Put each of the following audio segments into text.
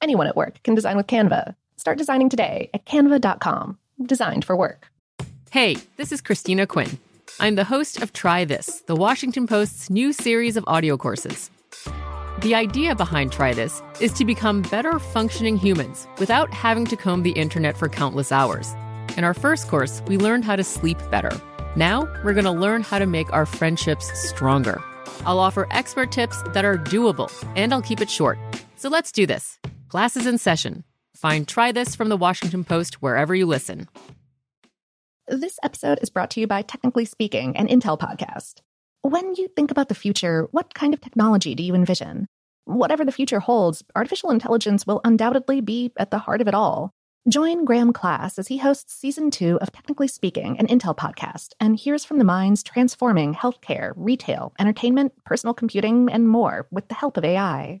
Anyone at work can design with Canva. Start designing today at canva.com. Designed for work. Hey, this is Christina Quinn. I'm the host of Try This, the Washington Post's new series of audio courses. The idea behind Try This is to become better functioning humans without having to comb the internet for countless hours. In our first course, we learned how to sleep better. Now, we're going to learn how to make our friendships stronger. I'll offer expert tips that are doable, and I'll keep it short. So let's do this. Classes in session. Find Try This from the Washington Post wherever you listen. This episode is brought to you by Technically Speaking, an Intel podcast. When you think about the future, what kind of technology do you envision? Whatever the future holds, artificial intelligence will undoubtedly be at the heart of it all. Join Graham Class as he hosts season two of Technically Speaking, an Intel podcast, and hears from the minds transforming healthcare, retail, entertainment, personal computing, and more with the help of AI.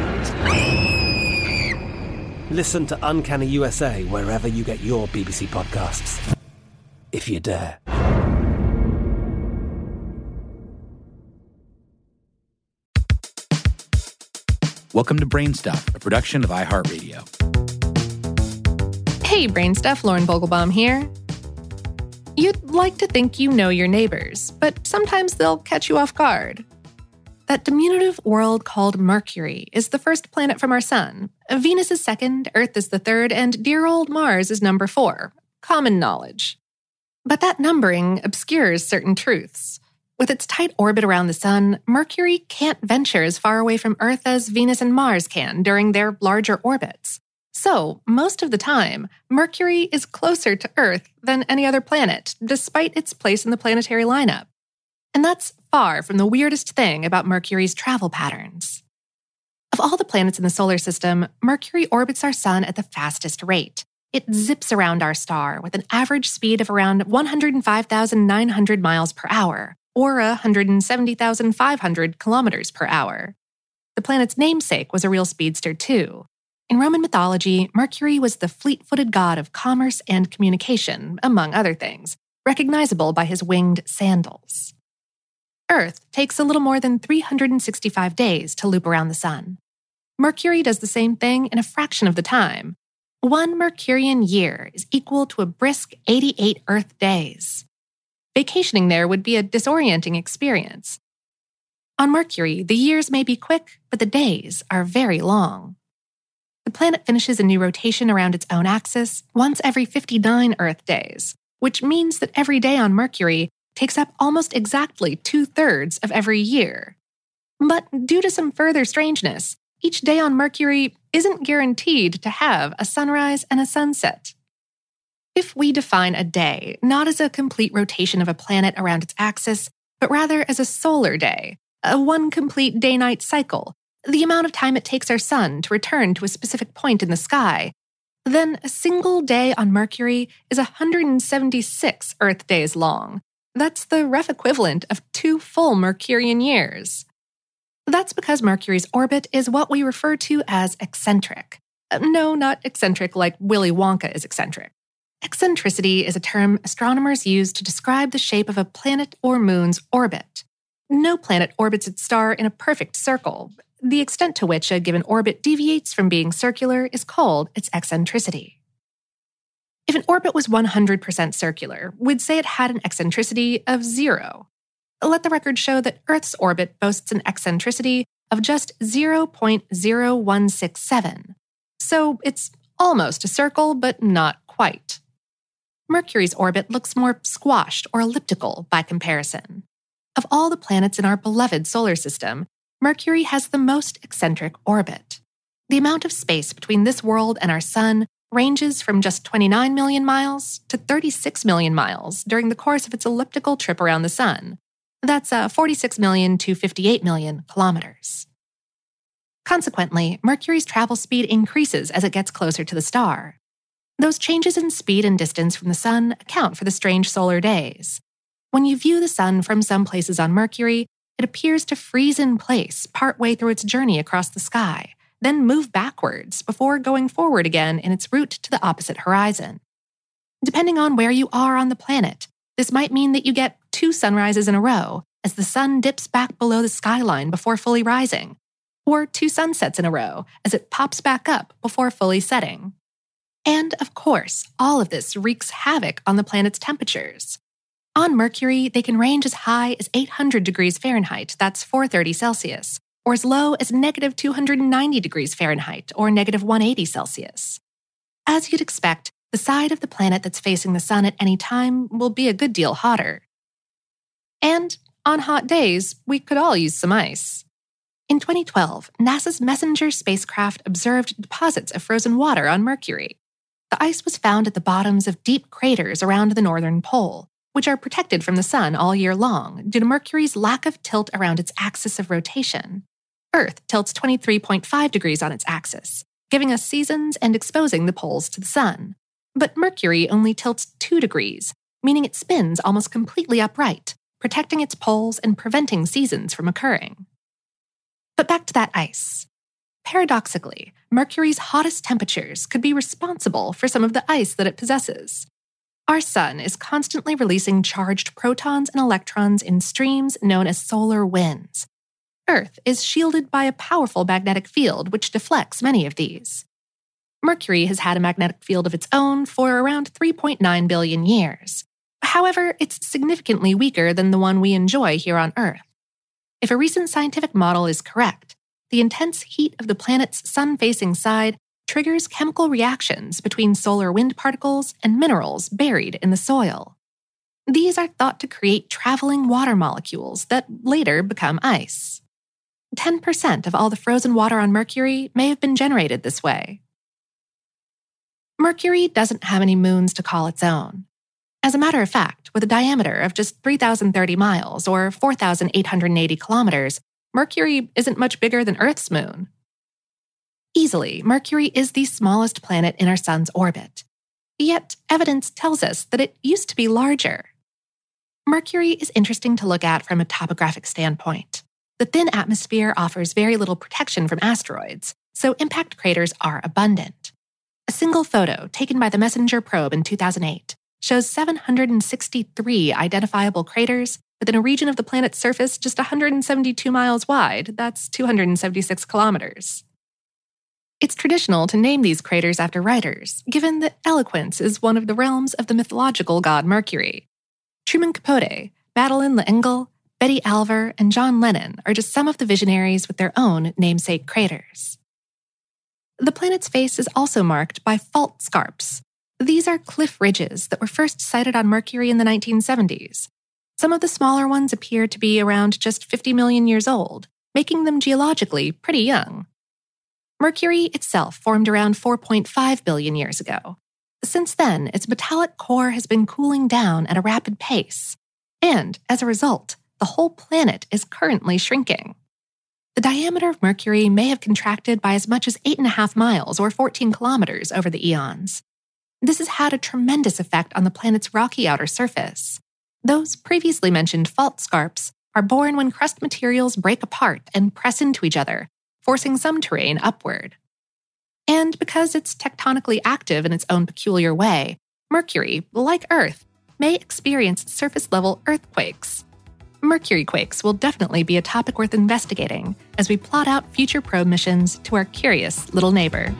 Listen to Uncanny USA wherever you get your BBC podcasts, if you dare. Welcome to Brainstuff, a production of iHeartRadio. Hey, Brainstuff, Lauren Vogelbaum here. You'd like to think you know your neighbors, but sometimes they'll catch you off guard. That diminutive world called Mercury is the first planet from our sun. Venus is second, Earth is the third, and dear old Mars is number four. Common knowledge. But that numbering obscures certain truths. With its tight orbit around the sun, Mercury can't venture as far away from Earth as Venus and Mars can during their larger orbits. So, most of the time, Mercury is closer to Earth than any other planet, despite its place in the planetary lineup. And that's far from the weirdest thing about Mercury's travel patterns. Of all the planets in the solar system, Mercury orbits our sun at the fastest rate. It hmm. zips around our star with an average speed of around 105,900 miles per hour, or 170,500 kilometers per hour. The planet's namesake was a real speedster, too. In Roman mythology, Mercury was the fleet footed god of commerce and communication, among other things, recognizable by his winged sandals. Earth takes a little more than 365 days to loop around the sun. Mercury does the same thing in a fraction of the time. One Mercurian year is equal to a brisk 88 Earth days. Vacationing there would be a disorienting experience. On Mercury, the years may be quick, but the days are very long. The planet finishes a new rotation around its own axis once every 59 Earth days, which means that every day on Mercury takes up almost exactly two thirds of every year. But due to some further strangeness, each day on Mercury isn't guaranteed to have a sunrise and a sunset. If we define a day not as a complete rotation of a planet around its axis, but rather as a solar day, a one complete day night cycle, the amount of time it takes our sun to return to a specific point in the sky, then a single day on Mercury is 176 Earth days long. That's the rough equivalent of two full Mercurian years. That's because Mercury's orbit is what we refer to as eccentric. Uh, no, not eccentric like Willy Wonka is eccentric. Eccentricity is a term astronomers use to describe the shape of a planet or moon's orbit. No planet orbits its star in a perfect circle. The extent to which a given orbit deviates from being circular is called its eccentricity. If an orbit was 100% circular, we'd say it had an eccentricity of zero. Let the record show that Earth's orbit boasts an eccentricity of just 0.0167. So it's almost a circle, but not quite. Mercury's orbit looks more squashed or elliptical by comparison. Of all the planets in our beloved solar system, Mercury has the most eccentric orbit. The amount of space between this world and our Sun ranges from just 29 million miles to 36 million miles during the course of its elliptical trip around the Sun. That's uh, 46 million to 58 million kilometers. Consequently, Mercury's travel speed increases as it gets closer to the star. Those changes in speed and distance from the Sun account for the strange solar days. When you view the Sun from some places on Mercury, it appears to freeze in place partway through its journey across the sky, then move backwards before going forward again in its route to the opposite horizon. Depending on where you are on the planet, this might mean that you get two sunrises in a row as the sun dips back below the skyline before fully rising, or two sunsets in a row as it pops back up before fully setting. And of course, all of this wreaks havoc on the planet's temperatures. On Mercury, they can range as high as 800 degrees Fahrenheit, that's 430 Celsius, or as low as negative 290 degrees Fahrenheit, or negative 180 Celsius. As you'd expect, the side of the planet that's facing the sun at any time will be a good deal hotter. And on hot days, we could all use some ice. In 2012, NASA's Messenger spacecraft observed deposits of frozen water on Mercury. The ice was found at the bottoms of deep craters around the northern pole, which are protected from the sun all year long due to Mercury's lack of tilt around its axis of rotation. Earth tilts 23.5 degrees on its axis, giving us seasons and exposing the poles to the sun. But Mercury only tilts 2 degrees, meaning it spins almost completely upright, protecting its poles and preventing seasons from occurring. But back to that ice. Paradoxically, Mercury's hottest temperatures could be responsible for some of the ice that it possesses. Our sun is constantly releasing charged protons and electrons in streams known as solar winds. Earth is shielded by a powerful magnetic field which deflects many of these. Mercury has had a magnetic field of its own for around 3.9 billion years. However, it's significantly weaker than the one we enjoy here on Earth. If a recent scientific model is correct, the intense heat of the planet's sun facing side triggers chemical reactions between solar wind particles and minerals buried in the soil. These are thought to create traveling water molecules that later become ice. 10% of all the frozen water on Mercury may have been generated this way. Mercury doesn't have any moons to call its own. As a matter of fact, with a diameter of just 3,030 miles or 4,880 kilometers, Mercury isn't much bigger than Earth's moon. Easily, Mercury is the smallest planet in our sun's orbit. Yet, evidence tells us that it used to be larger. Mercury is interesting to look at from a topographic standpoint. The thin atmosphere offers very little protection from asteroids, so impact craters are abundant. A single photo taken by the Messenger probe in 2008 shows 763 identifiable craters within a region of the planet's surface just 172 miles wide. That's 276 kilometers. It's traditional to name these craters after writers, given that eloquence is one of the realms of the mythological god Mercury. Truman Capote, Madeleine L'Engle, Betti Alver, and John Lennon are just some of the visionaries with their own namesake craters. The planet's face is also marked by fault scarps, these are cliff ridges that were first sighted on Mercury in the 1970s. Some of the smaller ones appear to be around just 50 million years old, making them geologically pretty young. Mercury itself formed around 4.5 billion years ago. Since then, its metallic core has been cooling down at a rapid pace. And as a result, the whole planet is currently shrinking. the diameter of Mercury may have contracted by as much as 8.5 miles or 14 kilometers over the eons. This has had a tremendous effect on the planet's rocky outer surface. Those previously mentioned fault scarps are born when crust materials break apart and press into each other, forcing some terrain upward. And because it's tectonically active in its own peculiar way, Mercury, like Earth, may experience surface level earthquakes. Mercury quakes will definitely be a topic worth investigating as we plot out future probe missions to our curious little neighbor.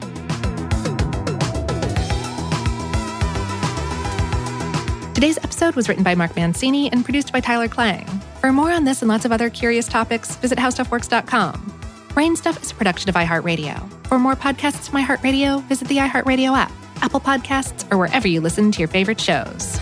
Today's episode was written by Mark Mancini and produced by Tyler Klang. For more on this and lots of other curious topics, visit howstuffworks.com. Brainstuff is a production of iHeartRadio. For more podcasts from iHeartRadio, visit the iHeartRadio app, Apple Podcasts, or wherever you listen to your favorite shows.